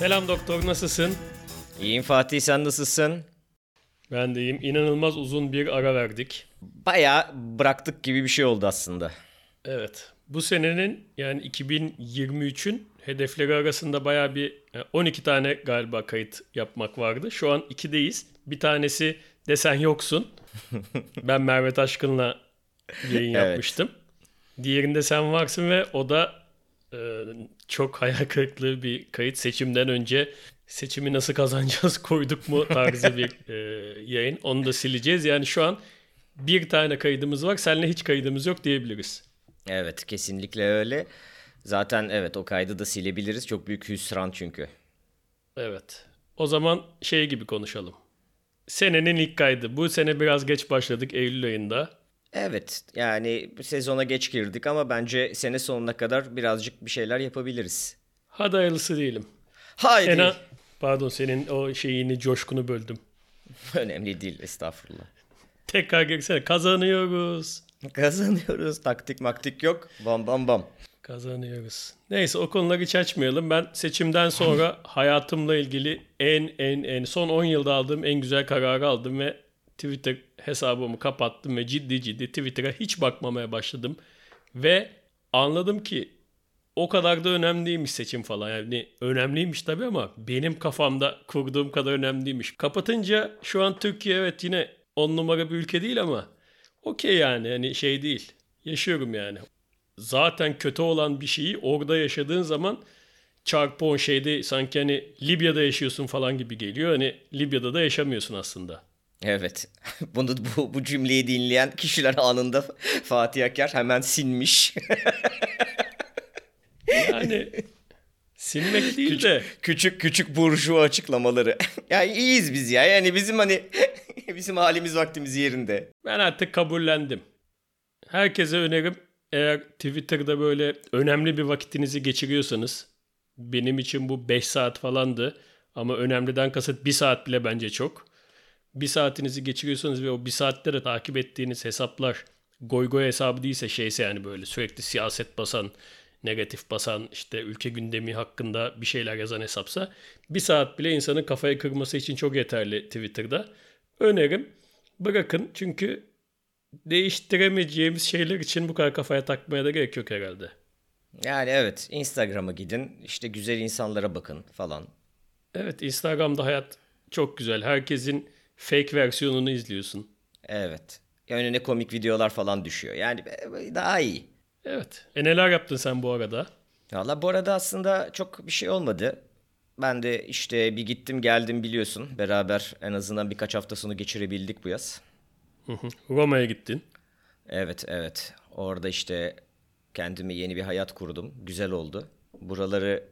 Selam doktor nasılsın? İyiyim Fatih sen nasılsın? Ben de iyiyim. İnanılmaz uzun bir ara verdik. Baya bıraktık gibi bir şey oldu aslında. Evet. Bu senenin yani 2023'ün hedefleri arasında baya bir 12 tane galiba kayıt yapmak vardı. Şu an 2'deyiz. Bir tanesi desen yoksun. ben Merve Taşkın'la yayın Evet. yapmıştım. Diğerinde sen varsın ve o da e, çok hayal kırıklığı bir kayıt. Seçimden önce seçimi nasıl kazanacağız koyduk mu tarzı bir e, yayın. Onu da sileceğiz. Yani şu an bir tane kaydımız var. Seninle hiç kaydımız yok diyebiliriz. Evet kesinlikle öyle. Zaten evet o kaydı da silebiliriz. Çok büyük hüsran çünkü. Evet. O zaman şey gibi konuşalım. Senenin ilk kaydı. Bu sene biraz geç başladık Eylül ayında. Evet yani sezona geç girdik ama bence sene sonuna kadar birazcık bir şeyler yapabiliriz. Hadi hayırlısı diyelim. Haydi. Ena, pardon senin o şeyini, coşkunu böldüm. Önemli değil estağfurullah. Tekrar girsene. Kazanıyoruz. Kazanıyoruz. Taktik maktik yok. Bam bam bam. Kazanıyoruz. Neyse o konuları hiç açmayalım. Ben seçimden sonra hayatımla ilgili en en en son 10 yılda aldığım en güzel kararı aldım ve Twitter hesabımı kapattım ve ciddi ciddi Twitter'a hiç bakmamaya başladım. Ve anladım ki o kadar da önemli değilmiş seçim falan. Yani önemliymiş tabii ama benim kafamda kurduğum kadar önemli değilmiş. Kapatınca şu an Türkiye evet yine 10 numara bir ülke değil ama okey yani hani şey değil. Yaşıyorum yani zaten kötü olan bir şeyi orada yaşadığın zaman çarpı o şeyde sanki hani Libya'da yaşıyorsun falan gibi geliyor. Hani Libya'da da yaşamıyorsun aslında. Evet. Bunu bu, bu cümleyi dinleyen kişiler anında Fatih Aker hemen sinmiş. Yani silmek değil de küçük küçük burjuva açıklamaları. ya iyiyiz biz ya. Yani bizim hani bizim halimiz vaktimiz yerinde. ben artık kabullendim. Herkese önerim eğer Twitter'da böyle önemli bir vakitinizi geçiriyorsanız benim için bu 5 saat falandı ama önemliden kasıt 1 saat bile bence çok. Bir saatinizi geçiriyorsanız ve o bir saatte de takip ettiğiniz hesaplar goy goy hesabı değilse şeyse yani böyle sürekli siyaset basan, negatif basan, işte ülke gündemi hakkında bir şeyler yazan hesapsa bir saat bile insanın kafayı kırması için çok yeterli Twitter'da. Önerim bırakın çünkü değiştiremeyeceğimiz şeyler için bu kadar kafaya takmaya da gerek yok herhalde. Yani evet Instagram'a gidin işte güzel insanlara bakın falan. Evet Instagram'da hayat çok güzel. Herkesin fake versiyonunu izliyorsun. Evet. Önüne komik videolar falan düşüyor. Yani daha iyi. Evet. E neler yaptın sen bu arada? Valla bu arada aslında çok bir şey olmadı. Ben de işte bir gittim geldim biliyorsun. Beraber en azından birkaç haftasını geçirebildik bu yaz. Roma'ya gittin. Evet evet. Orada işte kendime yeni bir hayat kurdum. Güzel oldu. Buraları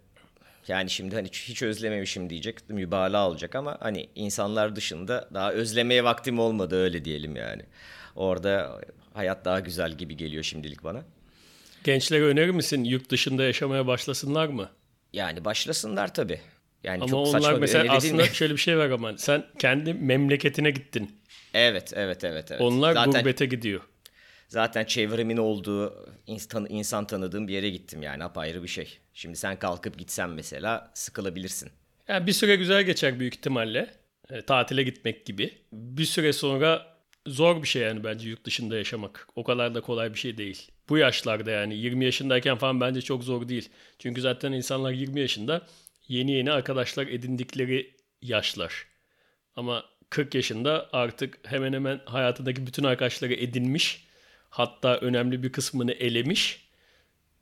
yani şimdi hani hiç özlememişim diyecek. Mübalağa olacak ama hani insanlar dışında daha özlemeye vaktim olmadı öyle diyelim yani. Orada hayat daha güzel gibi geliyor şimdilik bana. Gençlere önerir misin yurt dışında yaşamaya başlasınlar mı? Yani başlasınlar tabii. Yani Ama çok onlar saçma bir mesela değil aslında şöyle bir şey var ama sen kendi memleketine gittin. Evet, evet, evet, evet. Onlar zaten, gurbete gidiyor. Zaten çevremin olduğu insan, insan tanıdığım bir yere gittim yani apayrı bir şey. Şimdi sen kalkıp gitsen mesela sıkılabilirsin. Yani bir süre güzel geçer büyük ihtimalle. E, tatile gitmek gibi. Bir süre sonra zor bir şey yani bence yurt dışında yaşamak. O kadar da kolay bir şey değil. Bu yaşlarda yani 20 yaşındayken falan bence çok zor değil. Çünkü zaten insanlar 20 yaşında yeni yeni arkadaşlar edindikleri yaşlar. Ama 40 yaşında artık hemen hemen hayatındaki bütün arkadaşları edinmiş. Hatta önemli bir kısmını elemiş.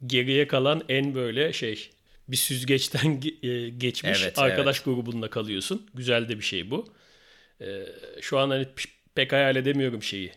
Geriye kalan en böyle şey bir süzgeçten ge- e, geçmiş Evet, arkadaş grubunda kalıyorsun. Güzel de bir şey bu. Ee, şu an hani pek hayal edemiyorum şeyi.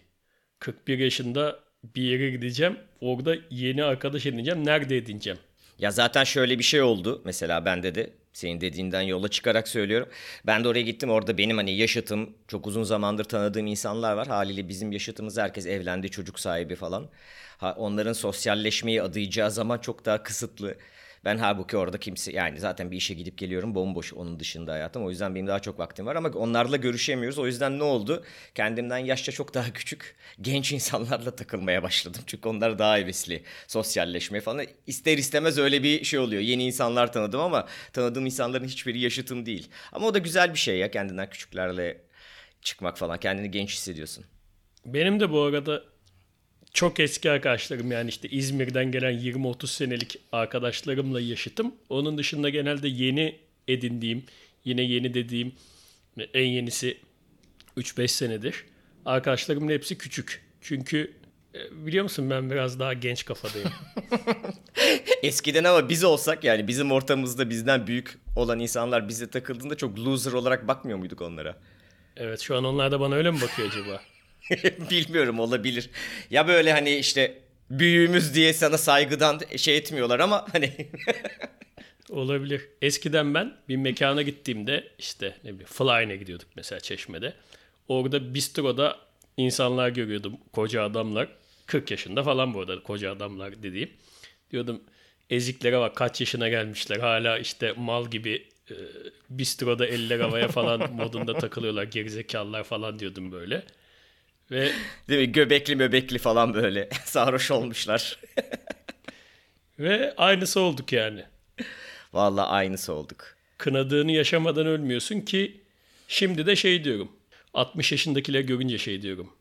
41 yaşında bir yere gideceğim. Orada yeni arkadaş edineceğim. Nerede edineceğim? Ya zaten şöyle bir şey oldu mesela bende de senin dediğinden yola çıkarak söylüyorum. Ben de oraya gittim orada benim hani yaşıtım çok uzun zamandır tanıdığım insanlar var. Haliyle bizim yaşıtımız herkes evlendi çocuk sahibi falan. Ha, onların sosyalleşmeyi adayacağı zaman çok daha kısıtlı. Ben halbuki orada kimse yani zaten bir işe gidip geliyorum bomboş onun dışında hayatım. O yüzden benim daha çok vaktim var ama onlarla görüşemiyoruz. O yüzden ne oldu? Kendimden yaşça çok daha küçük genç insanlarla takılmaya başladım. Çünkü onlar daha hevesli sosyalleşmeye falan. İster istemez öyle bir şey oluyor. Yeni insanlar tanıdım ama tanıdığım insanların hiçbiri yaşıtım değil. Ama o da güzel bir şey ya kendinden küçüklerle çıkmak falan. Kendini genç hissediyorsun. Benim de bu arada çok eski arkadaşlarım yani işte İzmir'den gelen 20-30 senelik arkadaşlarımla yaşıtım. Onun dışında genelde yeni edindiğim, yine yeni dediğim en yenisi 3-5 senedir. Arkadaşlarımın hepsi küçük. Çünkü e, biliyor musun ben biraz daha genç kafadayım. Eskiden ama biz olsak yani bizim ortamımızda bizden büyük olan insanlar bize takıldığında çok loser olarak bakmıyor muyduk onlara? Evet şu an onlar da bana öyle mi bakıyor acaba? Bilmiyorum olabilir. Ya böyle hani işte büyüğümüz diye sana saygıdan şey etmiyorlar ama hani Olabilir. Eskiden ben bir mekana gittiğimde işte ne bileyim Fly'ne gidiyorduk mesela Çeşme'de. Orada bistroda insanlar görüyordum. Koca adamlar. 40 yaşında falan bu arada koca adamlar dediğim. Diyordum eziklere bak kaç yaşına gelmişler. Hala işte mal gibi e, bistroda eller havaya falan modunda takılıyorlar. Gerizekalılar falan diyordum böyle. Ve değil mi göbekli möbekli falan böyle sarhoş olmuşlar. ve aynısı olduk yani. Vallahi aynısı olduk. Kınadığını yaşamadan ölmüyorsun ki şimdi de şey diyorum. 60 yaşındakiler görünce şey diyorum.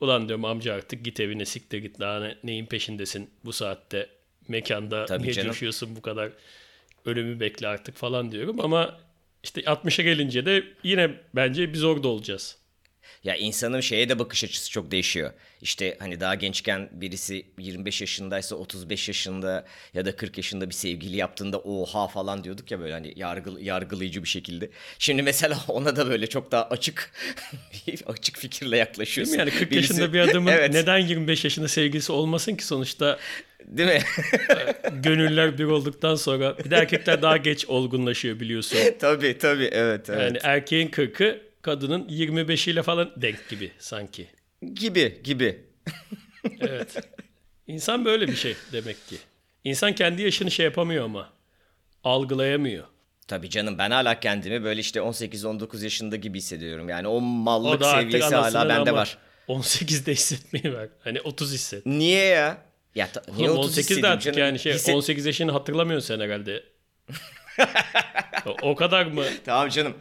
Ulan diyorum amca artık git evine siktir git daha ne, neyin peşindesin bu saatte mekanda Tabii niye canım. coşuyorsun bu kadar ölümü bekle artık falan diyorum ama işte 60'a gelince de yine bence biz orada olacağız. Ya insanın şeye de bakış açısı çok değişiyor. İşte hani daha gençken birisi 25 yaşındaysa 35 yaşında ya da 40 yaşında bir sevgili yaptığında oha falan diyorduk ya böyle hani yargı, yargılayıcı bir şekilde. Şimdi mesela ona da böyle çok daha açık açık fikirle Değil yaklaşıyorsun. mi? Yani 40 Birisi- yaşında bir adamın evet, neden 25 yaşında sevgilisi olmasın ki sonuçta Değil mi? gönüller bir olduktan sonra bir de erkekler daha geç olgunlaşıyor biliyorsun. tabii tabii evet evet. Yani erkeğin 40'ı kadının 25'iyle falan denk gibi sanki. Gibi gibi. Evet. İnsan böyle bir şey demek ki. İnsan kendi yaşını şey yapamıyor ama. Algılayamıyor. Tabii canım ben hala kendimi böyle işte 18-19 yaşında gibi hissediyorum. Yani o O mallık artık seviyesi hala bende var. 18'de hissetmeyi ver. Hani 30 hisset. Niye ya? Ya ta- niye Oğlum 30 18 de hissedeyim artık canım? yani şey Hisset- 18 yaşını hatırlamıyorsun sen herhalde. o, o kadar mı? Tamam canım.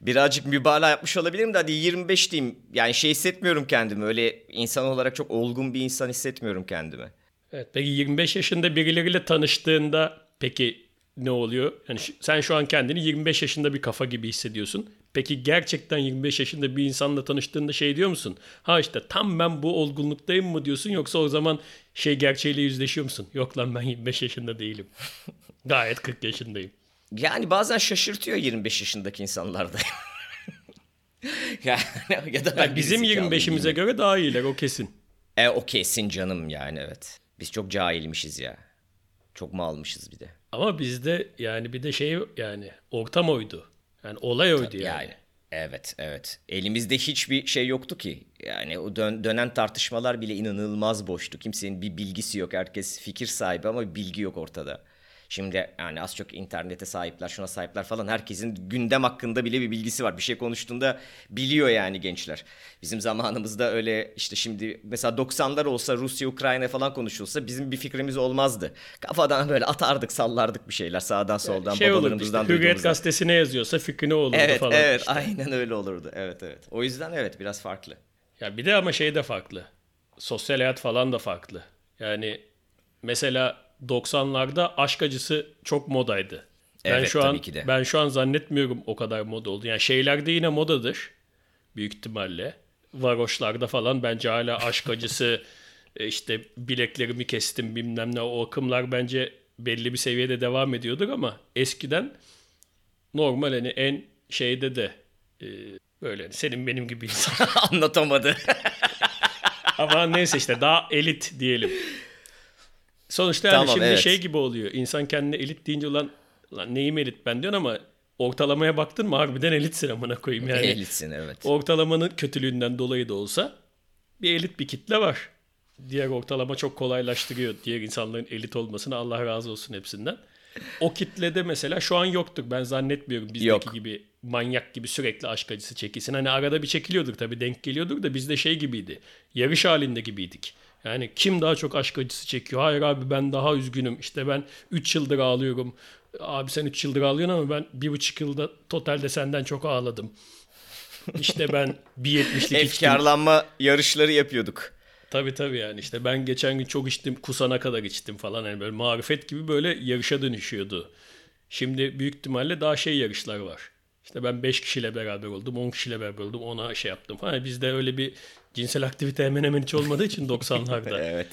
Birazcık mübalağa yapmış olabilirim de hadi 25 diyeyim. Yani şey hissetmiyorum kendimi. Öyle insan olarak çok olgun bir insan hissetmiyorum kendimi. Evet, peki 25 yaşında birileriyle tanıştığında peki ne oluyor? Yani sen şu an kendini 25 yaşında bir kafa gibi hissediyorsun. Peki gerçekten 25 yaşında bir insanla tanıştığında şey diyor musun? Ha işte tam ben bu olgunluktayım mı diyorsun yoksa o zaman şey gerçeğiyle yüzleşiyor musun? Yok lan ben 25 yaşında değilim. Gayet 40 yaşındayım. Yani bazen şaşırtıyor 25 yaşındaki insanlarda. yani, ya da Yani bizim gerizekalıyım 25'imize yine. göre daha iyiler o kesin. E o kesin canım yani evet. Biz çok cahilmişiz ya. Çok mu almışız bir de? Ama bizde yani bir de şey yani ortam oydu. Yani olay oydu yani. Yani evet evet. Elimizde hiçbir şey yoktu ki. Yani o dön- dönen tartışmalar bile inanılmaz boştu. Kimsenin bir bilgisi yok. Herkes fikir sahibi ama bilgi yok ortada. Şimdi yani az çok internete sahipler, şuna sahipler falan. Herkesin gündem hakkında bile bir bilgisi var. Bir şey konuştuğunda biliyor yani gençler. Bizim zamanımızda öyle işte şimdi mesela 90'lar olsa Rusya, Ukrayna falan konuşulsa bizim bir fikrimiz olmazdı. Kafadan böyle atardık, sallardık bir şeyler sağdan soldan şey olurdu işte babalarımızdan Hürriyet duyduğumuzdan. gazetesi ne yazıyorsa fikri ne olurdu Evet falan. evet işte. aynen öyle olurdu. Evet evet. O yüzden evet biraz farklı. Ya bir de ama şey de farklı. Sosyal hayat falan da farklı. Yani mesela 90'larda aşk acısı çok modaydı. Ben Evet, şu an ben şu an zannetmiyorum o kadar moda oldu. Yani şeylerde yine modadır büyük ihtimalle. Varoşlarda falan bence hala aşk acısı e, işte bileklerimi kestim bilmem ne o akımlar bence belli bir seviyede devam ediyordur ama eskiden normal hani en şeyde de e, böyle hani senin benim gibi insan Anlatamadı. ama neyse işte daha elit diyelim. Sonuçta yani Tamam, şimdi evet. şey gibi oluyor. İnsan kendine elit deyince ulan, ulan neyim elit ben diyorsun ama ortalamaya baktın mı harbiden elitsin amına koyayım. Yani Elitsin evet. ortalamanın kötülüğünden dolayı da olsa bir elit bir kitle var. Diğer ortalama çok kolaylaştırıyor diğer insanların elit olmasını. Allah razı olsun hepsinden. o kitlede mesela şu an yoktur. Ben zannetmiyorum bizdeki Yok. gibi manyak gibi sürekli aşk acısı çekilsin. Hani arada bir çekiliyordur tabii denk geliyordur da bizde şey gibiydi. Yarış halinde gibiydik. Yani kim daha çok aşk acısı çekiyor? Hayır abi ben daha üzgünüm. İşte ben 3 yıldır ağlıyorum. Abi sen 3 yıldır ağlıyorsun ama ben 1,5 yılda totalde senden çok ağladım. İşte ben bir yetmişlik içtim. Efkarlanma yarışları yapıyorduk. Tabii tabii yani işte ben geçen gün çok içtim kusana kadar içtim falan hani böyle marifet gibi böyle yarışa dönüşüyordu. Şimdi büyük ihtimalle daha şey yarışlar var. İşte ben 5 kişiyle beraber oldum, 10 kişiyle beraber oldum, ona şey yaptım falan. Bizde öyle bir cinsel aktivite hemen hemen hiç olmadığı için 90'larda. Evet.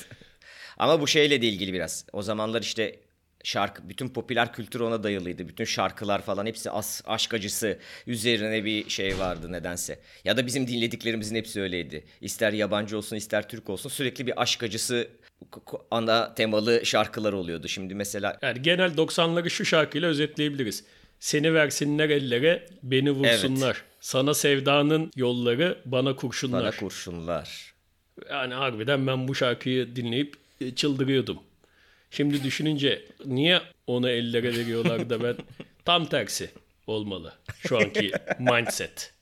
Ama bu şeyle de ilgili biraz. O zamanlar işte şarkı, bütün popüler kültür ona dayalıydı. Bütün şarkılar falan hepsi as, aşk acısı üzerine bir şey vardı nedense. Ya da bizim dinlediklerimizin hepsi öyleydi. İster yabancı olsun ister Türk olsun sürekli bir aşk acısı ana temalı şarkılar oluyordu. Şimdi mesela Yani genel 90'ları şu şarkıyla özetleyebiliriz. Seni versinler ellere, beni vursunlar. Sana sevdanın yolları, bana kurşunlar. bana kurşunlar. Yani harbiden ben bu şarkıyı dinleyip e, çıldırıyordum. Şimdi düşününce niye onu ellere veriyorlar da ben tam tersi olmalı şu anki mindset.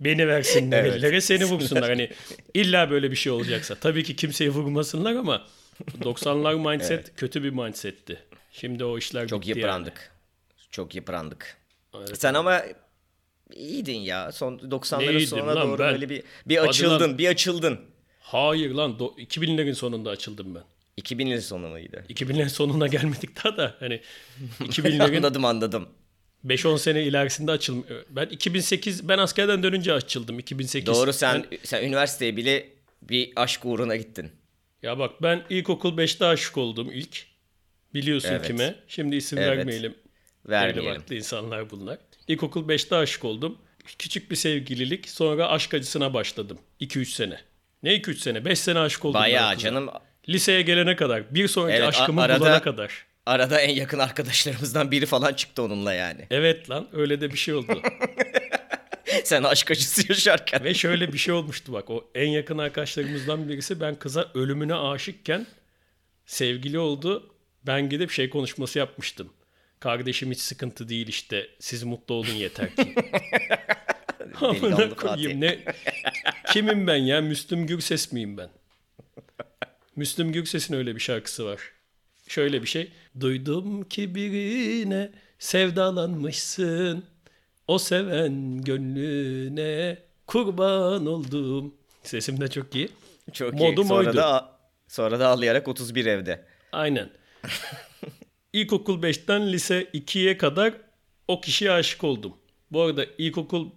Beni versinler Evet. ellere seni vursunlar. Hani illa böyle bir şey olacaksa. Tabii ki kimseyi vurmasınlar ama 90'lar mindset kötü bir mindsetti. Şimdi o işler Çok bitti yani. yıprandık. Çok yıprandık. Sen ama iyiydin ya. Son 90'ların Neydim sonuna doğru ben? böyle bir bir açıldın, lan. bir açıldın. Hayır lan do- 2000'lerin sonunda açıldım ben. 2000'lerin sonu muydu? 2000'lerin sonuna gelmedik daha da hani 2000'lerin anladım anladım. 5-10 sene ilerisinde açılmıyor. Ben 2008 ben askerden dönünce açıldım 2008. Doğru sen Ben- sen üniversiteye bile bir aşk uğruna gittin. ya bak ben ilkokul 5'te aşık oldum ilk. Biliyorsun Evet. kime? Şimdi isim Evet. vermeyelim. Vermeyelim. Belli insanlar bunlar. İlkokul 5'te aşık oldum. Küçük bir sevgililik. Sonra aşk acısına başladım. 2-3 sene. Ne 2-3 sene? 5 sene aşık oldum. Bayağı canım Liseye gelene kadar. Bir sonraki Evet, aşkımı arada- bulana kadar. arada en yakın arkadaşlarımızdan biri falan çıktı onunla yani. Evet lan öyle de bir şey oldu. Sen aşk acısı yaşarken. Ve şöyle bir şey olmuştu bak. O en yakın arkadaşlarımızdan birisi ben kıza ölümüne aşıkken sevgili oldu. Ben gidip şey konuşması yapmıştım. Kardeşim hiç sıkıntı değil işte. Siz mutlu olun yeter ki. Amına koyayım ne? Kimim ben ya? Müslüm Gürses miyim ben? Müslüm Gürses'in öyle bir şarkısı var. Şöyle bir şey. Duydum ki birine sevdalanmışsın. O seven gönlüne kurban oldum. Sesim de çok iyi. Çok iyi. Modum Sonra oydu. da sonra da ağlayarak 31 evde. Aynen. İlkokul 5'ten lise 2'ye kadar o kişiye aşık oldum. Bu arada ilkokul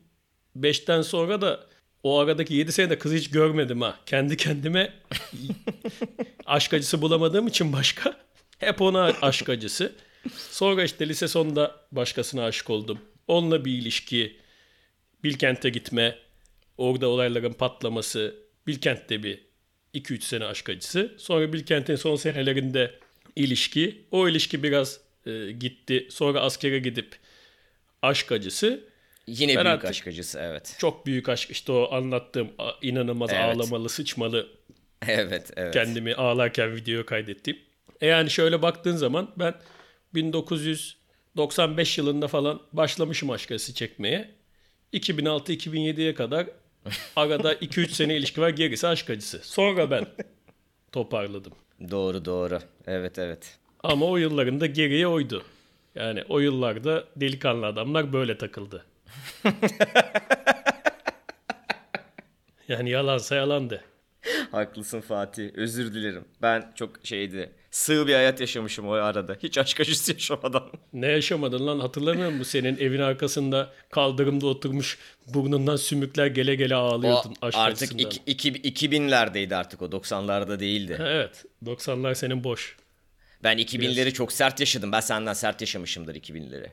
5'ten sonra da o aradaki 7 senede kızı hiç görmedim ha. Kendi kendime aşk acısı bulamadığım için başka. Hep ona aşk acısı. Sonra işte lise sonunda başkasına aşık oldum. Onunla bir ilişki, Bilkent'e gitme, orada olayların patlaması, Bilkent'te bir 2-3 sene aşk acısı. Sonra Bilkent'in son senelerinde ilişki. O ilişki biraz e, gitti. Sonra askere gidip aşk acısı. Yine Ben büyük artık- aşk acısı evet. Çok büyük aşk. İşte o anlattığım inanılmaz Evet. ağlamalı, sıçmalı Evet evet. kendimi ağlarken videoya kaydettiğim. E yani şöyle baktığın zaman ben 1995 yılında falan başlamışım aşk acısı çekmeye. 2006-2007'ye kadar arada 2-3 sene ilişki var gerisi aşk acısı. Sonra ben toparladım. Doğru doğru. Evet evet. Ama o yıllarında geriye oydu. Yani o yıllarda delikanlı adamlar böyle takıldı. yani yalansa yalandı. Haklısın Fatih. Özür dilerim. Ben çok şeydi. Sığ bir hayat yaşamışım o arada. Hiç aşk acısı yaşamadan. Ne yaşamadın lan hatırlamıyor musun? Senin evin arkasında kaldırımda oturmuş burnundan sümükler gele gele O ağlıyordun aşk artık acısından. iki, iki, 2000'lerdeydi artık o 90'larda değildi. Evet 90'lar senin boş. Ben 2000'leri çok sert yaşadım. Ben senden sert yaşamışımdır 2000'leri.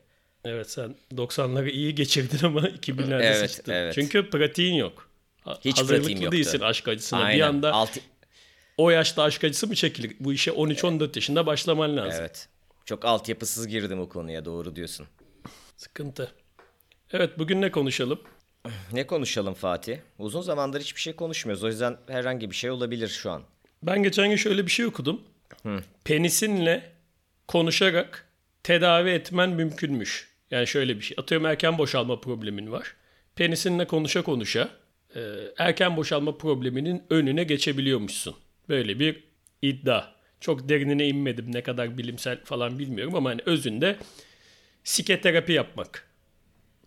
Evet sen 90'ları iyi geçirdin ama 2000'lerde Evet, sıçtın. evet. Çünkü pratiğin yok. Ha- Hiç Hazırlıklı pratiğim yoktu. değilsin aşk acısına. Aynen. Bir anda Altı- o yaşta aşk acısı mı çekilir? Bu işe 13-14 yaşında başlaman lazım. Evet. Çok altyapısız girdim o konuya doğru diyorsun. Sıkıntı. Evet bugün ne konuşalım? Ne konuşalım Fatih? Uzun zamandır hiçbir şey konuşmuyoruz. O yüzden herhangi bir şey olabilir şu an. Ben geçen gün şöyle bir şey okudum. Penisinle konuşarak tedavi etmen mümkünmüş. Yani şöyle bir şey. Atıyorum erken boşalma problemin var. Penisinle konuşa konuşa e, erken boşalma probleminin önüne geçebiliyormuşsun. Böyle bir iddia. Çok derinine inmedim ne kadar bilimsel falan bilmiyorum ama hani özünde siketerapi yapmak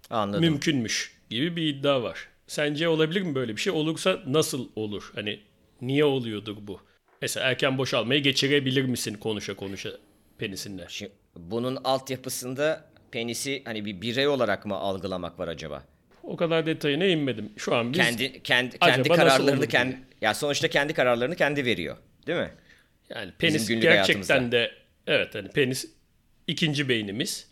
Anladım. mümkünmüş gibi bir iddia var. Sence olabilir mi böyle bir şey? Olursa nasıl olur? Hani niye oluyordur bu? Mesela erken boşalmayı geçirebilir misin konuşa konuşa penisinle? Şimdi bunun altyapısında penisi hani bir birey olarak mı algılamak var acaba? O kadar detayına inmedim. Şu an biz kendi kendi kendi kararlarını kendi ya sonuçta kendi kararlarını kendi veriyor. Değil mi? yani penis gerçekten hayatımızda. de evet hani penis ikinci beynimiz.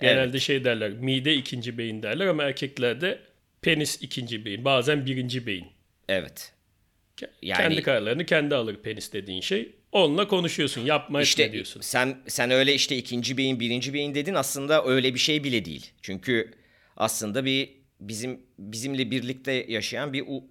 Genelde şey derler mide ikinci beyin derler ama erkeklerde penis ikinci beyin. Bazen birinci beyin. Evet. Yani- kendi kararlarını kendi alır penis dediğin şey. Onunla konuşuyorsun. Yapma etme İşte diyorsun. sen sen öyle işte ikinci beyin, birinci beyin dedin aslında öyle bir şey bile değil. Çünkü aslında bir bizim bizimle birlikte yaşayan bir u-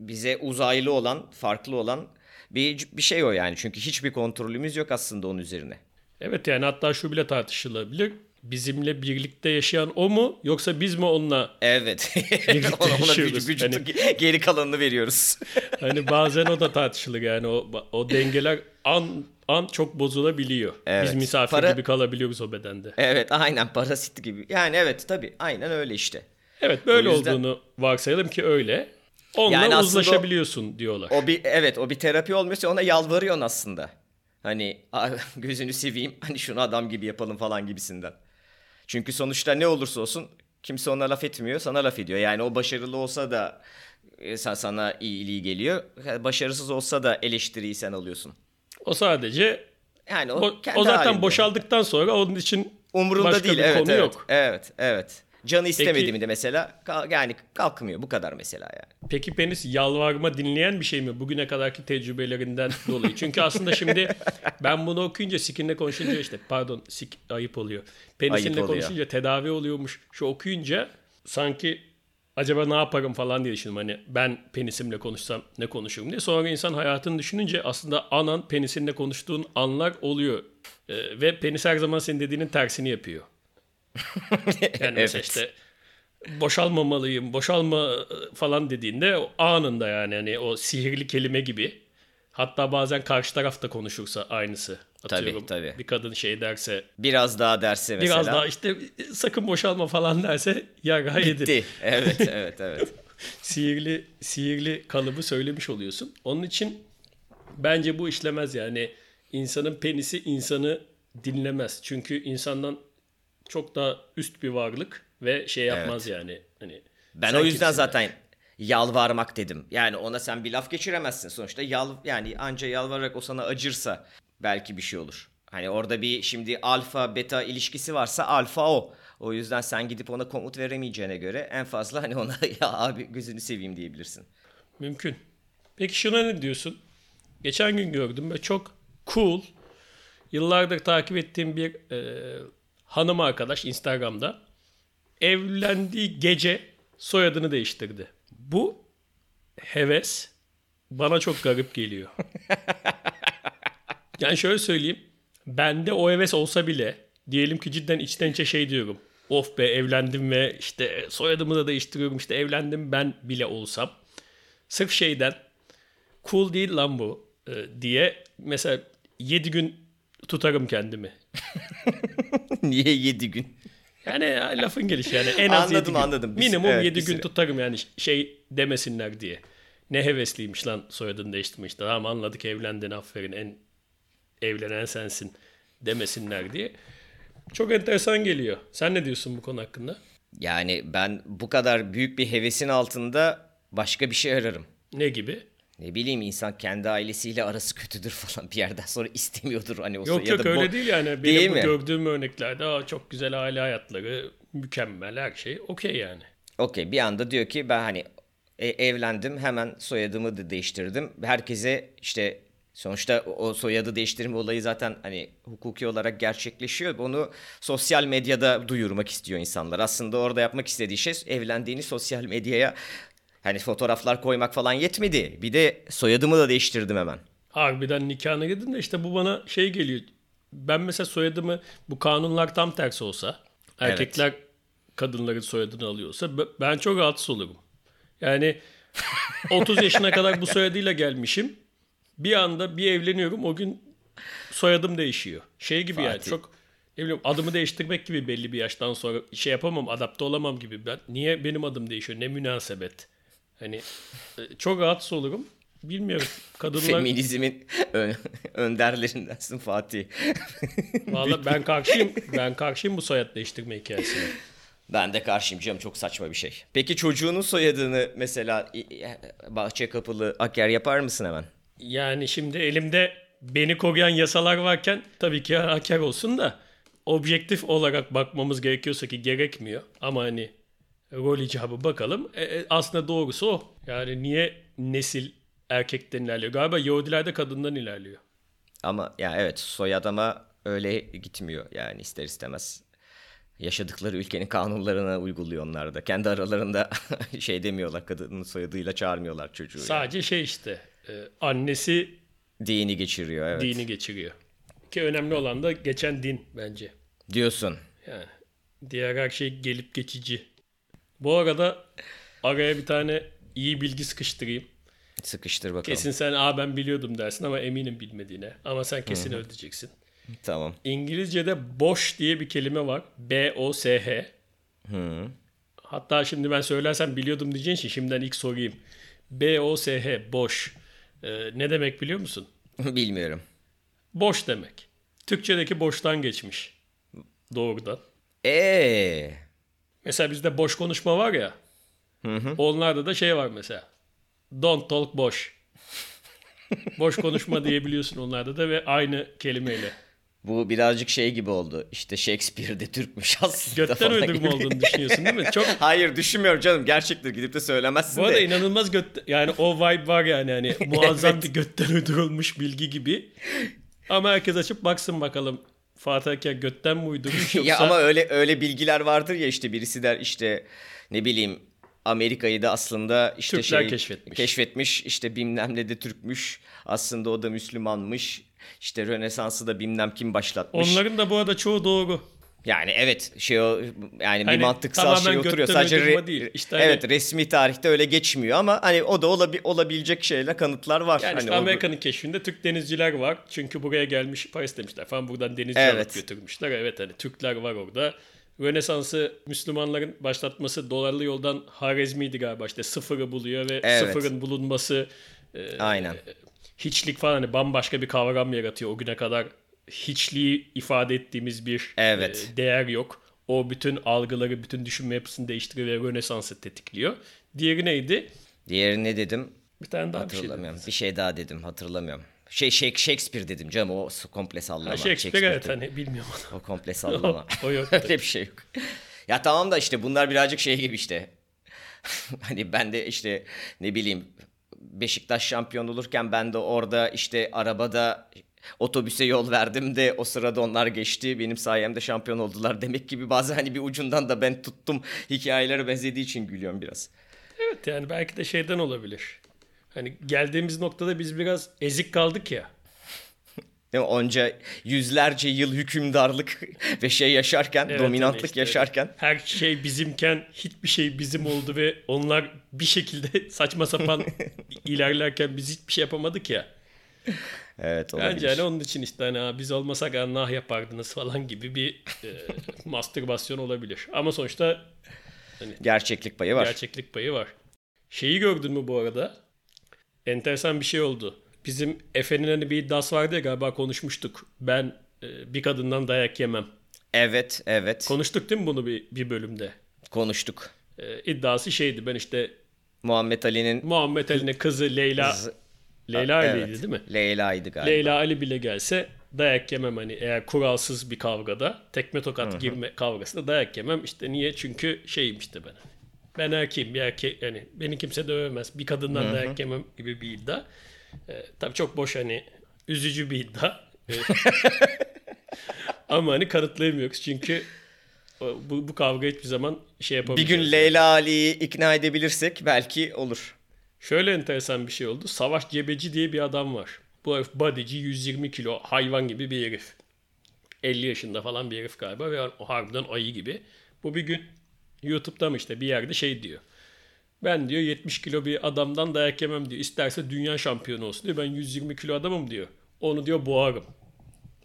bize uzaylı olan, farklı olan bir bir şey o yani. Çünkü hiçbir kontrolümüz yok aslında onun üzerine. Evet yani hatta şu bile tartışılabilir. Bizimle birlikte yaşayan o mu yoksa biz mi onunla? Evet. Ona, ona vücut- Hani- ge- geri kalanını veriyoruz. Hani bazen o da tartışılır yani o o dengeler an an çok bozulabiliyor. Biz Evet. misafir Para- gibi kalabiliyoruz o bedende. evet, aynen parasit gibi. Yani evet tabii. Aynen öyle işte. Evet böyle O yüzden- olduğunu varsayalım ki öyle. Onunla Yani aslında o- uzlaşabiliyorsun diyorlar. O bir evet o bir terapi olmuyorsa ona yalvarıyorsun aslında. Hani "Aa, gözünü seveyim hani şunu adam gibi yapalım falan gibisinden. Çünkü sonuçta ne olursa olsun kimse ona laf etmiyor sana laf ediyor. Yani o başarılı olsa da e, sa- sana iyiliği geliyor. Başarısız olsa da eleştiriyi sen alıyorsun. O sadece Yani o, o zaten halinde. boşaldıktan sonra onun için Umurunda başka değil bir evet konu evet, yok. evet evet. Canı istemedi Peki- mi de mesela yani kalkmıyor bu kadar mesela yani. Peki penis yalvarma dinleyen bir şey mi bugüne kadarki tecrübelerinden dolayı? Çünkü aslında şimdi ben bunu okuyunca sikinle konuşunca işte pardon sik ayıp oluyor. Penisinle Ayıp oluyor. konuşunca tedavi oluyormuş. Şu okuyunca sanki acaba ne yaparım falan diye düşündüm. Hani ben penisimle konuşsam ne konuşurum diye. Sonra insan hayatını düşününce aslında anan penisinle konuştuğun anlar oluyor. Ee, ve penis her zaman senin dediğinin tersini yapıyor. Yani mesela Evet. işte boşalmamalıyım, boşalma e, falan dediğinde anında yani hani o sihirli kelime gibi. Hatta bazen karşı taraf da konuşursa aynısı. Atıyorum, tabii. Bir kadın şey derse Biraz daha derse mesela. biraz daha işte sakın boşalma falan derse ya yedir. Bitti. Evet evet evet. Sihirli sihirli kalıbı söylemiş oluyorsun. Onun için bence bu işlemez yani. insanın penisi insanı dinlemez. Çünkü insandan çok daha üst bir varlık ve şey yapmaz yani. Hani Ben o yüzden zaten yalvarmak dedim. Yani ona sen bir laf geçiremezsin sonuçta. Yal yani anca yalvararak o sana acırsa belki bir şey olur. Hani orada bir şimdi alfa beta ilişkisi varsa alfa o. O yüzden sen gidip ona komut veremeyeceğine göre en fazla hani ona ya abi gözünü seveyim diyebilirsin. Mümkün. Peki şuna ne diyorsun? Geçen gün gördüm ve çok cool. Yıllardır takip ettiğim bir e, hanım arkadaş Instagram'da evlendiği gece soyadını değiştirdi. Bu heves bana çok garip geliyor. yani şöyle söyleyeyim. Bende o heves olsa bile diyelim ki cidden içten içe şey diyorum. Of be evlendim ve işte soyadımı da değiştiriyorum işte evlendim ben bile olsam. Sırf şeyden cool değil lan bu e, diye mesela 7 gün tutarım kendimi. Niye 7 gün? Yani ya, lafın gelişi yani en az Anladım, 7 gün. anladım. Bir- Minimum evet, 7 bir gün tutarım yani şey demesinler diye. Ne hevesliymiş lan soyadını değiştirmiş. Tamam anladık evlendin aferin en evlenen sensin demesinler diye. Çok enteresan geliyor. Sen ne diyorsun bu konu hakkında? Yani ben bu kadar büyük bir hevesin altında başka bir şey ararım. Ne gibi? Ne bileyim insan kendi ailesiyle arası kötüdür falan bir yerden sonra istemiyordur hani o Yok ya yok da öyle bo- değil yani. Benim Değil bu mi? gördüğüm örneklerde Aa, çok güzel aile hayatları, mükemmel her şey okey yani. Okey bir anda diyor ki ben hani e- evlendim hemen soyadımı da değiştirdim. Herkese işte sonuçta o soyadı değiştirme olayı zaten hani hukuki olarak gerçekleşiyor. Onu sosyal medyada duyurmak istiyor insanlar. Aslında orada yapmak istediği şey evlendiğini sosyal medyaya hani fotoğraflar koymak falan yetmedi. Bir de soyadımı da değiştirdim hemen. Harbiden nikahına gidin de işte bu bana şey geliyor. ben mesela soyadımı bu kanunlar tam tersi olsa erkekler kadınların soyadını alıyorsa ben çok rahatsız olurum. Yani 30 yaşına kadar bu soyadıyla gelmişim. Bir anda bir evleniyorum o gün soyadım değişiyor. Şey gibi yani Fatih. çok ne bileyim adımı değiştirmek gibi belli bir yaştan sonra şey yapamam adapte olamam gibi. Ben niye benim adım değişiyor? Ne münasebet. Hani e, çok rahatsız olurum. Bilmiyorum. Kadınlar Feminizmin ön- önderlerindensin Fatih. Valla ben karşıyım. Ben karşıyım bu soyad değiştirme hikayesine. Ben de karşıyım canım çok saçma bir şey. Peki çocuğunun soyadını mesela bahçe kapılı Aker yapar mısın hemen? Yani şimdi elimde beni koruyan yasalar varken tabii ki haker olsun da objektif olarak bakmamız gerekiyorsa ki gerekmiyor. Ama hani rol icabı bakalım. E, e, aslında doğrusu o. Yani niye nesil erkekten ilerliyor? Galiba Yahudilerde kadından ilerliyor. Ama ya evet soyad ama öyle gitmiyor yani ister istemez. Yaşadıkları ülkenin kanunlarına uyguluyor onlar da. Kendi aralarında şey demiyorlar kadının soyadıyla çağırmıyorlar çocuğu. yani. Sadece şey işte e, annesi Dini geçiriyor evet. dini geçiriyor. Ki önemli olan da geçen din bence. Diyorsun. Yani diğer her şey gelip geçici. Bu arada araya bir tane iyi bilgi sıkıştırayım. Sıkıştır bakalım. Kesin sen aa ben biliyordum dersin ama eminim bilmediğine. Ama sen kesin ödeyeceksin. Tamam. İngilizce'de boş diye bir kelime var. B-O-S-H. Hatta şimdi ben söylersem biliyordum diyeceğin için şimdiden ilk sorayım. B-O-S-H boş. Ee, ne demek biliyor musun? Bilmiyorum. Boş demek. Türkçedeki boştan geçmiş. Doğrudan. Ee, Mesela bizde boş konuşma var ya. Onlarda da şey var mesela. Don't talk boş. boş konuşma diyebiliyorsun onlarda da ve aynı kelimeyle. bu birazcık şey gibi oldu. İşte Shakespeare de Türkmüş aslında. Götten uydurma olduğunu düşünüyorsun değil mi? Çok Hayır düşünmüyorum canım. Gerçektir. Gidip de söylemezsin bu arada de. inanılmaz göt yani o vibe var yani hani muazzam bir götten uydurulmuş bilgi gibi. Ama herkes açıp baksın bakalım Fatih Aker götten mi uydurmuş yoksa Ya ama öyle öyle bilgiler vardır ya işte birisi der işte ne bileyim Amerika'yı da aslında işte Türkler şey keşfetmiş. keşfetmiş işte bilmem ne de Türkmüş aslında o da Müslümanmış işte Rönesans'ı da bilmem kim başlatmış. onların da bu arada çoğu doğru. Yani evet şey o yani bir Hani mantıksal tamamen şey oturuyor sadece re- değil. İşte hani- evet resmi tarihte öyle geçmiyor ama hani o da olabi- olabilecek şeyler kanıtlar var. Yani hani işte o- Amerika'nın keşfinde Türk denizciler var. Çünkü buraya gelmiş Paris demişler falan buradan denizci Evet. götürmüşler. Evet hani Türkler var orada. Rönesans'ı Müslümanların başlatması dolarlı yoldan Harezmi'ydi galiba. İşte sıfırı buluyor ve Evet. sıfırın bulunması Aynen. hiçlik falan hani bambaşka bir kavram yaratıyor. O güne kadar hiçliği ifade ettiğimiz bir Evet. e, değer yok. O bütün algıları, bütün düşünme yapısını değiştiriyor ve Rönesans'ı tetikliyor. Diğeri neydi? Diğeri ne dedim? Bir tane daha bir şey Hatırlamıyorum. Bir şey daha dedim hatırlamıyorum. Şey Shak- Shakespeare dedim canım o komple sallama. Ha, Shakespeare evet dedim. hani bilmiyorum. O komple sallama. O yoktu. Öyle bir şey yok. Ya tamam da işte bunlar birazcık şey gibi işte. hani ben de işte ne bileyim Beşiktaş şampiyon olurken ben de orada işte arabada otobüse yol verdim de o sırada onlar geçti. Benim sayemde şampiyon oldular demek gibi bazen hani bir ucundan da ben tuttum. Hikayelere benzediği için gülüyorum biraz. Evet yani belki de şeyden olabilir. Hani geldiğimiz noktada biz biraz ezik kaldık ya. Değil mi? Onca yüzlerce yıl hükümdarlık ve şey yaşarken, Evet, dominantlık işte yaşarken Her şey bizimken hiçbir şey bizim oldu ve onlar bir şekilde saçma sapan ilerlerken biz hiçbir şey yapamadık ya. Evet olabilir. Bence hani onun için işte hani "Aa, biz olmasak Allah yapardınız falan gibi bir e, mastürbasyon olabilir. Ama sonuçta Gerçeklik payı var. gerçeklik payı var. Şeyi gördün mü bu arada? Enteresan bir şey oldu. Bizim Efe'nin hani bir iddiası vardı ya galiba konuşmuştuk. Ben e, bir kadından dayak yemem. Evet, evet. Konuştuk değil mi bunu bir, bir bölümde? Konuştuk. E, iddiası şeydi ben işte Muhammed Ali'nin Muhammed Ali'ne kızı Leyla Z- Leyla Aa, Ali'ydi evet. değil mi? Leyla'ydı galiba. Leyla Ali bile gelse dayak yemem hani eğer kuralsız bir kavgada tekme tokat girme kavgasında dayak yemem işte niye çünkü şeyim işte ben ben erkeğim bir erkek yani beni kimse dövemez bir kadından dayak yemem gibi bir iddia ee, tabii çok boş hani üzücü bir iddia Ee, ama hani kanıtlayamıyoruz çünkü bu, bu kavga hiçbir zaman şey Bir yapamayacağız. gün Leyla Ali'yi ikna edebilirsek belki olur. Şöyle enteresan bir şey oldu. Savaş Cebeci diye bir adam var. Bu herif bodyci 120 kilo hayvan gibi bir herif. 50 yaşında falan bir herif galiba ve o harbiden ayı gibi. Bu bir gün YouTube'da mı işte bir yerde şey diyor. Ben diyor 70 kilo bir adamdan dayak yemem diyor. İsterse dünya şampiyonu olsun diyor. Ben 120 kilo adamım diyor. Onu diyor boğarım.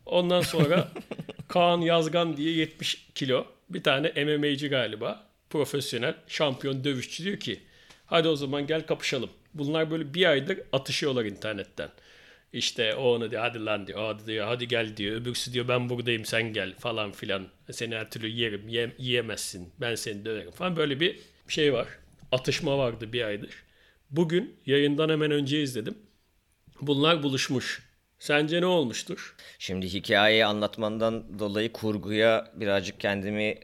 Ondan sonra Kaan Yazgan diye 70 kilo bir tane MMA'ci galiba. Profesyonel şampiyon dövüşçü diyor ki hadi o zaman gel kapışalım. Bunlar böyle bir aydır atışıyorlar internetten. İşte o ona diyor hadi lan diyor. Hadi diyor hadi gel diyor. Öbürsü diyor ben buradayım sen gel falan filan. Seni her türlü yerim yem, yiyemezsin. Ben seni döverim falan. Böyle bir şey var. Atışma vardı bir aydır. Bugün yayından hemen önce izledim. Bunlar buluşmuş. Sence ne olmuştur? Şimdi hikayeyi anlatmandan dolayı kurguya birazcık kendimi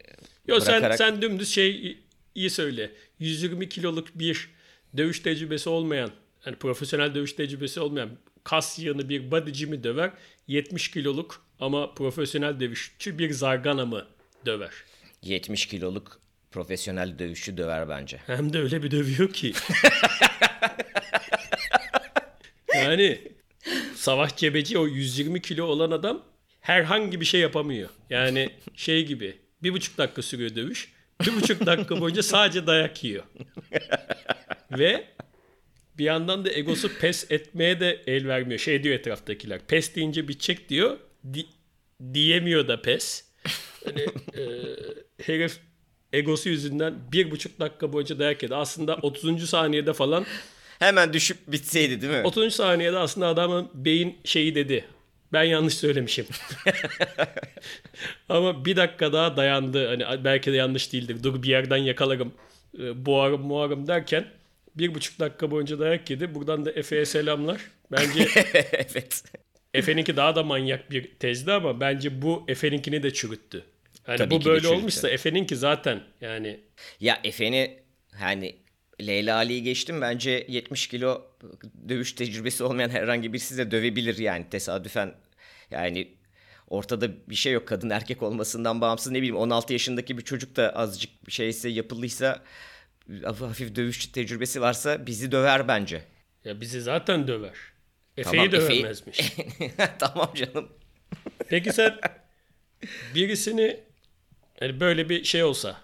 Yo sen bırakarak... sen dümdüz şey iyi söyle. 120 kiloluk bir dövüş tecrübesi olmayan, yani profesyonel dövüş tecrübesi olmayan kas yığını bir bodyci mi döver? 70 kiloluk ama profesyonel dövüşçü bir zargana mı döver? 70 kiloluk profesyonel dövüşçü döver bence. Hem de öyle bir dövüyor ki. yani Savaş Cebeci o 120 kilo olan adam herhangi bir şey yapamıyor. Yani şey gibi bir buçuk dakika sürüyor dövüş. Bir buçuk dakika boyunca sadece dayak yiyor. Ve bir yandan da egosu pes etmeye de el vermiyor. Şey diyor etraftakiler. Pes deyince bitecek diyor. Di- diyemiyor da pes. Hani, e, herif egosu yüzünden bir buçuk dakika boyunca dayak yedi. Aslında 30. saniyede falan Hemen düşüp bitseydi değil mi? 30. saniyede aslında adamın beyin şeyi dedi. Ben yanlış söylemişim. Ama bir dakika daha dayandı. Hani belki de yanlış değildir. Dur bir yerden yakalarım. E, boğarım muarım derken bir buçuk dakika boyunca dayak yedi. Buradan da Efe'ye selamlar. Bence evet. Efe'ninki daha da manyak bir tezdi ama bence bu Efe'ninkini de çürüttü. Hani Tabii bu böyle olmuşsa Efe'ninki zaten yani Ya Efe'ni hani Leyla Ali'yi geçtim bence 70 kilo dövüş tecrübesi olmayan herhangi birisi de dövebilir yani tesadüfen yani ortada bir şey yok kadın erkek olmasından bağımsız ne bileyim 16 yaşındaki bir çocuk da azıcık bir şeyse yapıldıysa hafif dövüş tecrübesi varsa bizi döver bence. ya bizi zaten döver. Efe'yi Tamam, Efe'yi- dövemezmiş. tamam canım. Peki sen birisini yani böyle bir şey olsa,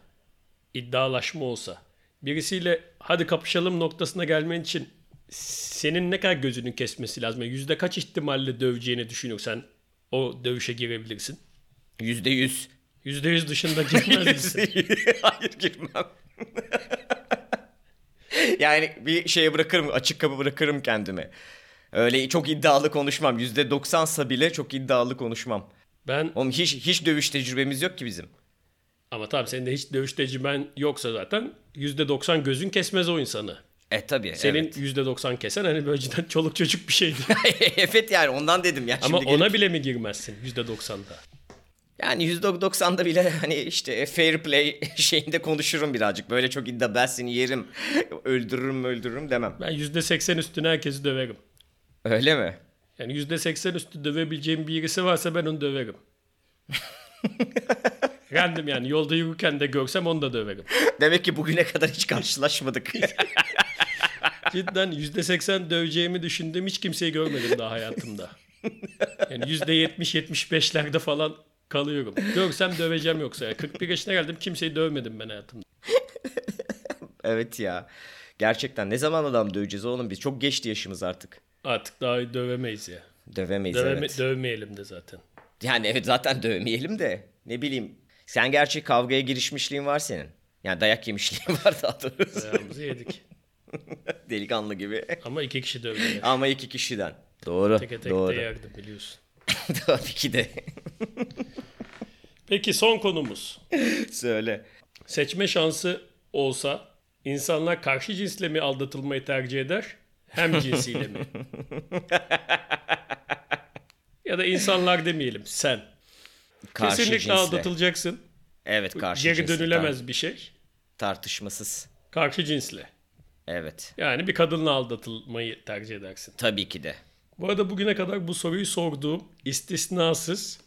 iddialaşma olsa, birisiyle hadi kapışalım noktasına gelmen için senin ne kadar gözünün kesmesi lazım? Yani Yüzde kaç ihtimalle döveceğini düşünüyorsan o dövüşe girebilirsin? Yüzde yüz. Yüzde yüz dışında girmez misin? Hayır girmem. yani bir şeye bırakırım, açık kapı bırakırım kendime. Öyle çok iddialı konuşmam. Yüzde doksansa bile çok iddialı konuşmam. Ben Oğlum hiç, hiç dövüş tecrübemiz yok ki bizim. Ama tabii senin de hiç dövüş tecrüben yoksa zaten yüzde doksan gözün kesmez o insanı. E tabii. Senin evet. yüzde doksan kesen hani böyle cidden çoluk çocuk bir şeydi. evet yani ondan dedim ya. Ama Şimdi ona gelip- bile mi girmezsin yüzde doksanda? Yani yüzde doksanda bile hani işte fair play şeyinde konuşurum birazcık. Böyle çok iddia ben seni yerim, öldürürüm öldürürüm demem. Ben yüzde seksen üstüne herkesi döverim. Öyle mi? Yani yüzde seksen üstü dövebileceğim birisi varsa ben onu döverim. Random yani yolda yürürken de görsem onu da döverim. Demek ki bugüne kadar hiç karşılaşmadık. Cidden yüzde seksen döveceğimi düşündüğüm hiç kimseyi görmedim daha hayatımda. Yani yüzde yetmiş yetmiş beşlerde falan kalıyorum. Görsem döveceğim yoksa. Yani 41 yaşına geldim kimseyi dövmedim ben hayatımda. evet ya. Gerçekten ne zaman adam döveceğiz oğlum biz? Çok geçti yaşımız artık. Artık daha dövemeyiz ya. Dövemeyiz Döveme- evet. Dövmeyelim de zaten. yani evet zaten dövmeyelim de. Ne bileyim. Sen gerçi kavgaya girişmişliğin var senin. Yani dayak yemişliğin var daha doğrusu. Dayağımızı yedik. Delikanlı gibi. Ama iki kişi dövdüler. Ama iki kişiden. Doğru. Teke tek doğru. de yerdim biliyorsun. Tabii ki de. Peki son konumuz. Söyle. Seçme şansı olsa insanlar karşı cinsle mi aldatılmayı tercih eder? Hem cinsiyle mi? ya da insanlar demeyelim sen. Karşı Kesinlikle cinsle. aldatılacaksın. Evet karşı Geri cinsle. dönülemez bir şey. Tar- tartışmasız. Karşı cinsle. Evet. Yani bir kadınla aldatılmayı tercih edersin. Tabii ki de. Bu arada bugüne kadar bu soruyu sorduğum istisnasız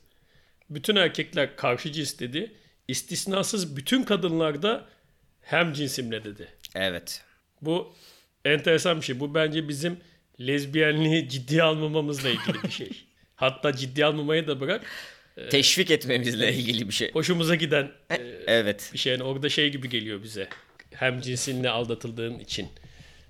bütün erkekler karşı cins dedi. İstisnasız bütün kadınlar da hem cinsimle dedi. Evet. Bu enteresan bir şey. Bu bence bizim lezbiyenliği ciddiye almamamızla ilgili bir şey. Hatta ciddiye almamayı da bırak. Teşvik etmemizle ilgili bir şey. Hoşumuza giden e, Evet. bir şey. Yani orada şey gibi geliyor bize. Hem cinsinle aldatıldığın için.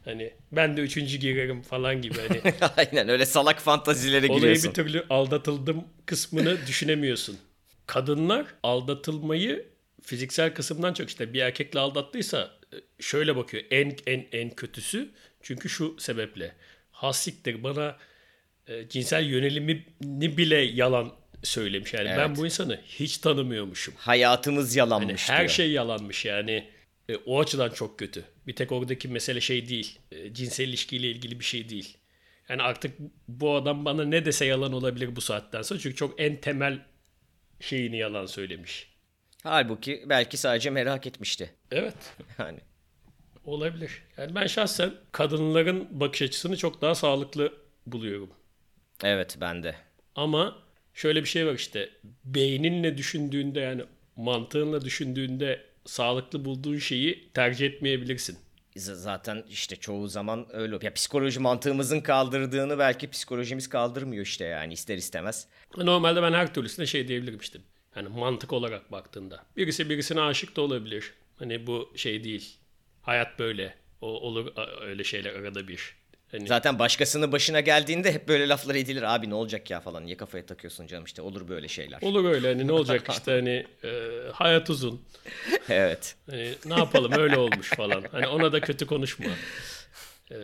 Hani ben de üçüncü girerim falan gibi. Hani Aynen öyle salak fantazilere olayı giriyorsun. bir türlü aldatıldım kısmını düşünemiyorsun. Kadınlar aldatılmayı fiziksel kısımdan çok işte bir erkekle aldattıysa e, şöyle bakıyor. En en en kötüsü çünkü şu sebeple. Hassiktir bana e, cinsel yönelimini bile yalan söylemiş. Yani ben Evet. bu insanı hiç tanımıyormuşum. Hayatımız yalanmış her diyor. şey yalanmış yani. E, o açıdan çok kötü. Bir tek oradaki mesele şey değil. E, cinsel ilişkiyle ilgili bir şey değil. Yani artık bu adam bana ne dese yalan olabilir bu saatten sonra. Çünkü çok en temel şeyini yalan söylemiş. Halbuki belki sadece merak etmişti. Evet. Yani Olabilir. Yani ben şahsen kadınların bakış açısını çok daha sağlıklı buluyorum. evet ben de. Ama şöyle bir şey var işte. Beyninle düşündüğünde yani mantığınla düşündüğünde sağlıklı bulduğun şeyi tercih etmeyebilirsin. Z- Zaten işte çoğu zaman öyle. Ya psikoloji mantığımızın kaldırdığını belki psikolojimiz kaldırmıyor işte yani ister istemez. Normalde ben her türlüsüne şey diyebilirim işte. Hani mantık olarak baktığında. Birisi birisine aşık da olabilir. Hani bu şey değil. Hayat böyle. O, olur öyle şeyler arada bir. Hani Zaten başkasının başına geldiğinde hep böyle laflar edilir. Abi ne olacak ya falan. Niye kafaya takıyorsun canım işte olur böyle şeyler. olur öyle hani ne olacak işte hani e, hayat uzun. evet. Hani ne yapalım öyle olmuş falan. Hani ona da kötü konuşma. E,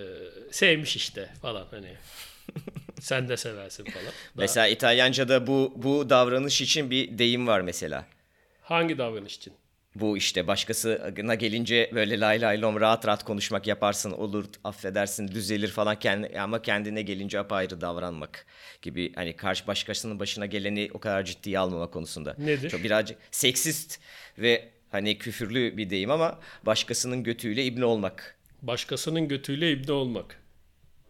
sevmiş işte falan hani. Sen de seversin falan. Daha- Mesela İtalyanca'da bu bu davranış için bir deyim var mesela. hangi davranış için? Bu işte başkasına gelince böyle lay lay lom rahat rahat konuşmak yaparsın olur affedersin düzelir falan kendi, ama kendine gelince apayrı davranmak gibi hani karşı başkasının başına geleni o kadar ciddiye almama konusunda. Nedir? Çok birazcık seksist ve hani küfürlü bir deyim ama başkasının götüyle ibne olmak. Başkasının götüyle ibne olmak.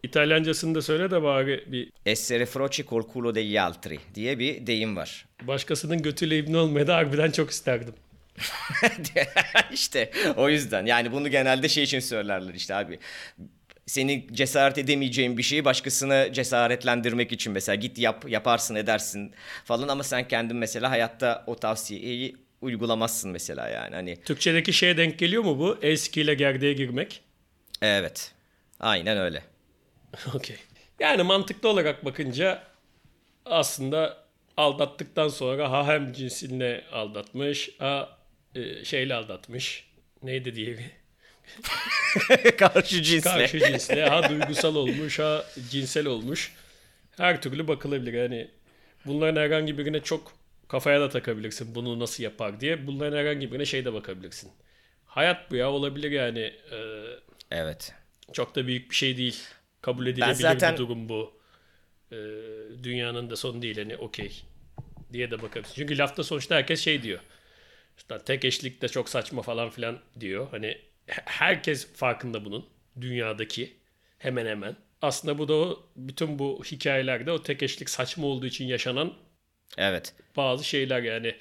İtalyancasını da söyle de bari bir Essere froci col culo degli altri diye bir deyim var. başkasının götüyle ibne olmayı da harbiden çok isterdim. işte o yüzden yani bunu genelde şey için söylerler işte abi seni cesaret edemeyeceğin bir şeyi başkasına cesaretlendirmek için mesela git yap yaparsın edersin falan ama sen kendin mesela hayatta o tavsiyeyi uygulamazsın mesela yani hani Türkçedeki şeye denk geliyor mu bu? Eskiyle gerdeğe girmek. evet aynen öyle. Okey. Yani mantıklı olarak bakınca aslında aldattıktan sonra ha hem cinsinle aldatmış ha e, şeyle aldatmış. Neydi diğeri? Karşı cinsle. Karşı cinsle ha duygusal olmuş ha cinsel olmuş. Her türlü bakılabilir. Yani bunların herhangi birine çok kafaya da takabilirsin. Bunu nasıl yapar diye. Bunların herhangi birine şey de bakabilirsin. Hayat bu ya olabilir yani. Ee, Evet. çok da büyük bir şey değil. Kabul edilebilir zaten- bir durum bu. Ee, dünyanın da sonu değil hani okey diye de bakabilirsin. Çünkü lafta sonuçta herkes şey diyor. İşte tek eşlik de çok saçma falan filan diyor. Hani he- herkes farkında bunun. Dünyadaki hemen hemen. Aslında bu da o bütün bu hikayelerde o tek eşlik saçma olduğu için yaşanan Evet. bazı şeyler yani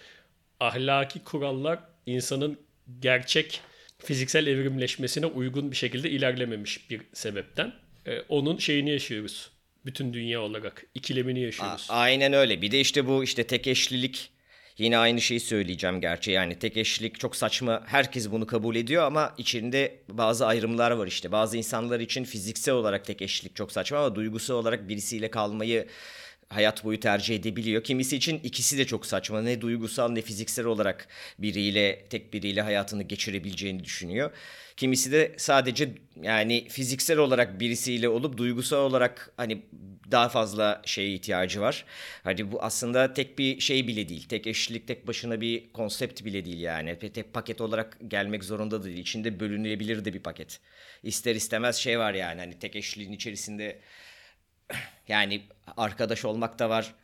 ahlaki kurallar insanın gerçek fiziksel evrimleşmesine uygun bir şekilde ilerlememiş bir sebepten. Ee, onun şeyini yaşıyoruz. Bütün dünya olarak ikilemini A- yaşıyoruz. aynen öyle. Bir de işte bu işte tek eşlilik yine aynı şeyi söyleyeceğim gerçi. Yani tek eşlilik çok saçma. Herkes bunu kabul ediyor ama içinde bazı ayrımlar var işte. Bazı insanlar için fiziksel olarak tek eşlilik çok saçma ama duygusal olarak birisiyle kalmayı hayat boyu tercih edebiliyor. Kimisi için ikisi de çok saçma. Ne duygusal ne fiziksel olarak biriyle tek biriyle hayatını geçirebileceğini düşünüyor. Kimisi de sadece yani fiziksel olarak birisiyle olup duygusal olarak hani daha fazla şeye ihtiyacı var. Hani bu aslında tek bir şey bile değil. Tek eşlilik tek başına bir konsept bile değil yani. Tek paket olarak gelmek zorunda da değil. İçinde bölünebilir de bir paket. İster istemez şey var yani hani tek eşliliğin içerisinde yani arkadaş olmak da var.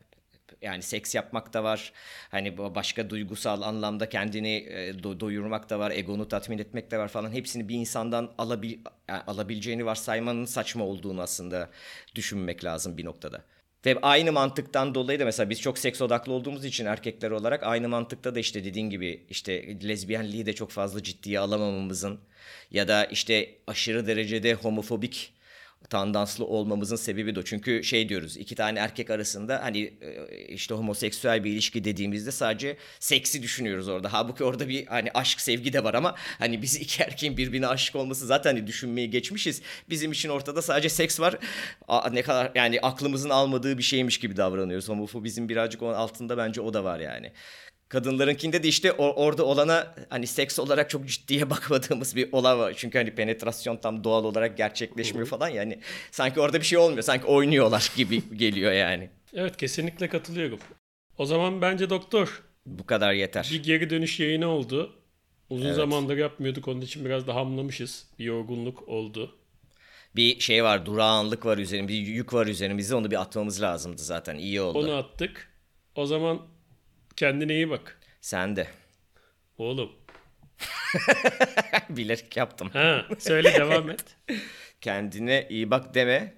Yani seks yapmak da var. Hani başka duygusal anlamda kendini e, do- doyurmak da var. Egonu tatmin etmek de var falan. Hepsini bir insandan alabil yani alabileceğini varsaymanın saçma olduğunu aslında düşünmek lazım bir noktada. Ve aynı mantıktan dolayı da mesela biz çok seks odaklı olduğumuz için erkekler olarak aynı mantıkta da işte dediğin gibi işte lezbiyenliği de çok fazla ciddiye alamamamızın ya da işte aşırı derecede homofobik tandanslı olmamızın sebebi de o. Çünkü şey diyoruz iki tane erkek arasında hani e, işte homoseksüel bir ilişki dediğimizde sadece seksi düşünüyoruz orada. Halbuki orada bir hani aşk sevgi de var ama hani biz iki erkeğin birbirine aşık olması zaten hani düşünmeyi geçmişiz. Bizim için ortada sadece seks var. A, ne kadar yani aklımızın almadığı bir şeymiş gibi davranıyoruz. Homofobizm birazcık onun altında bence o da var yani. Kadınlarınkinde de işte or- orada olana hani seks olarak çok ciddiye bakmadığımız bir olay var. Çünkü hani penetrasyon tam doğal olarak gerçekleşmiyor falan yani. Sanki orada bir şey olmuyor. Sanki oynuyorlar gibi geliyor yani. Evet kesinlikle katılıyorum. O zaman bence doktor Bu kadar yeter. bir geri dönüş yayını oldu. Uzun Evet. zamandır yapmıyorduk onun için biraz da hamlamışız. Bir yorgunluk oldu. Bir şey var, durağanlık var üzerimizde, bir yük var üzerimizde. Onu bir atmamız lazımdı zaten. İyi oldu. Onu attık. O zaman kendine iyi bak. Sen de. Oğlum. Bilerek yaptım. Ha, söyle devam et. Kendine iyi bak deme.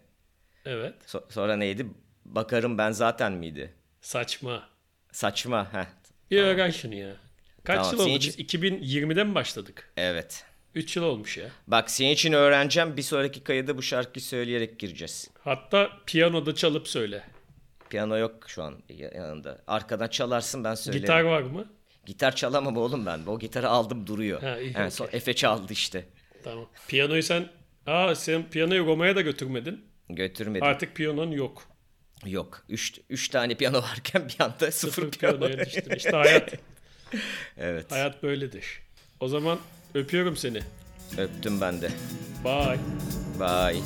Evet. So- sonra neydi? Bakarım ben zaten miydi? Saçma. Saçma. Heh. Bir öğren şunu ya. Kaç Tamam, yıl oldu? senin Biz için- 2020'de mi başladık? Evet. 3 yıl olmuş ya. Bak senin için öğreneceğim. Bir sonraki kayıda bu şarkıyı söyleyerek gireceğiz. Hatta piyanoda çalıp söyle. Piyano yok şu an yanında. Arkadan çalarsın ben söylerim. Gitar var mı? Gitar çalamam oğlum ben. O gitarı aldım duruyor. Ha, iyi, Ha, son- okey. Efe çaldı işte. Tamam. Piyanoyu sen... Aa sen piyanoyu Roma'ya da götürmedin. Götürmedim. Artık piyanon yok. Yok. Üç, üç tane piyano varken bir anda sıfır, Sıfır piyano. piyanoya düştün. İşte hayat, evet. hayat böyledir. O zaman öpüyorum seni. Öptüm ben de. Bye. Bye.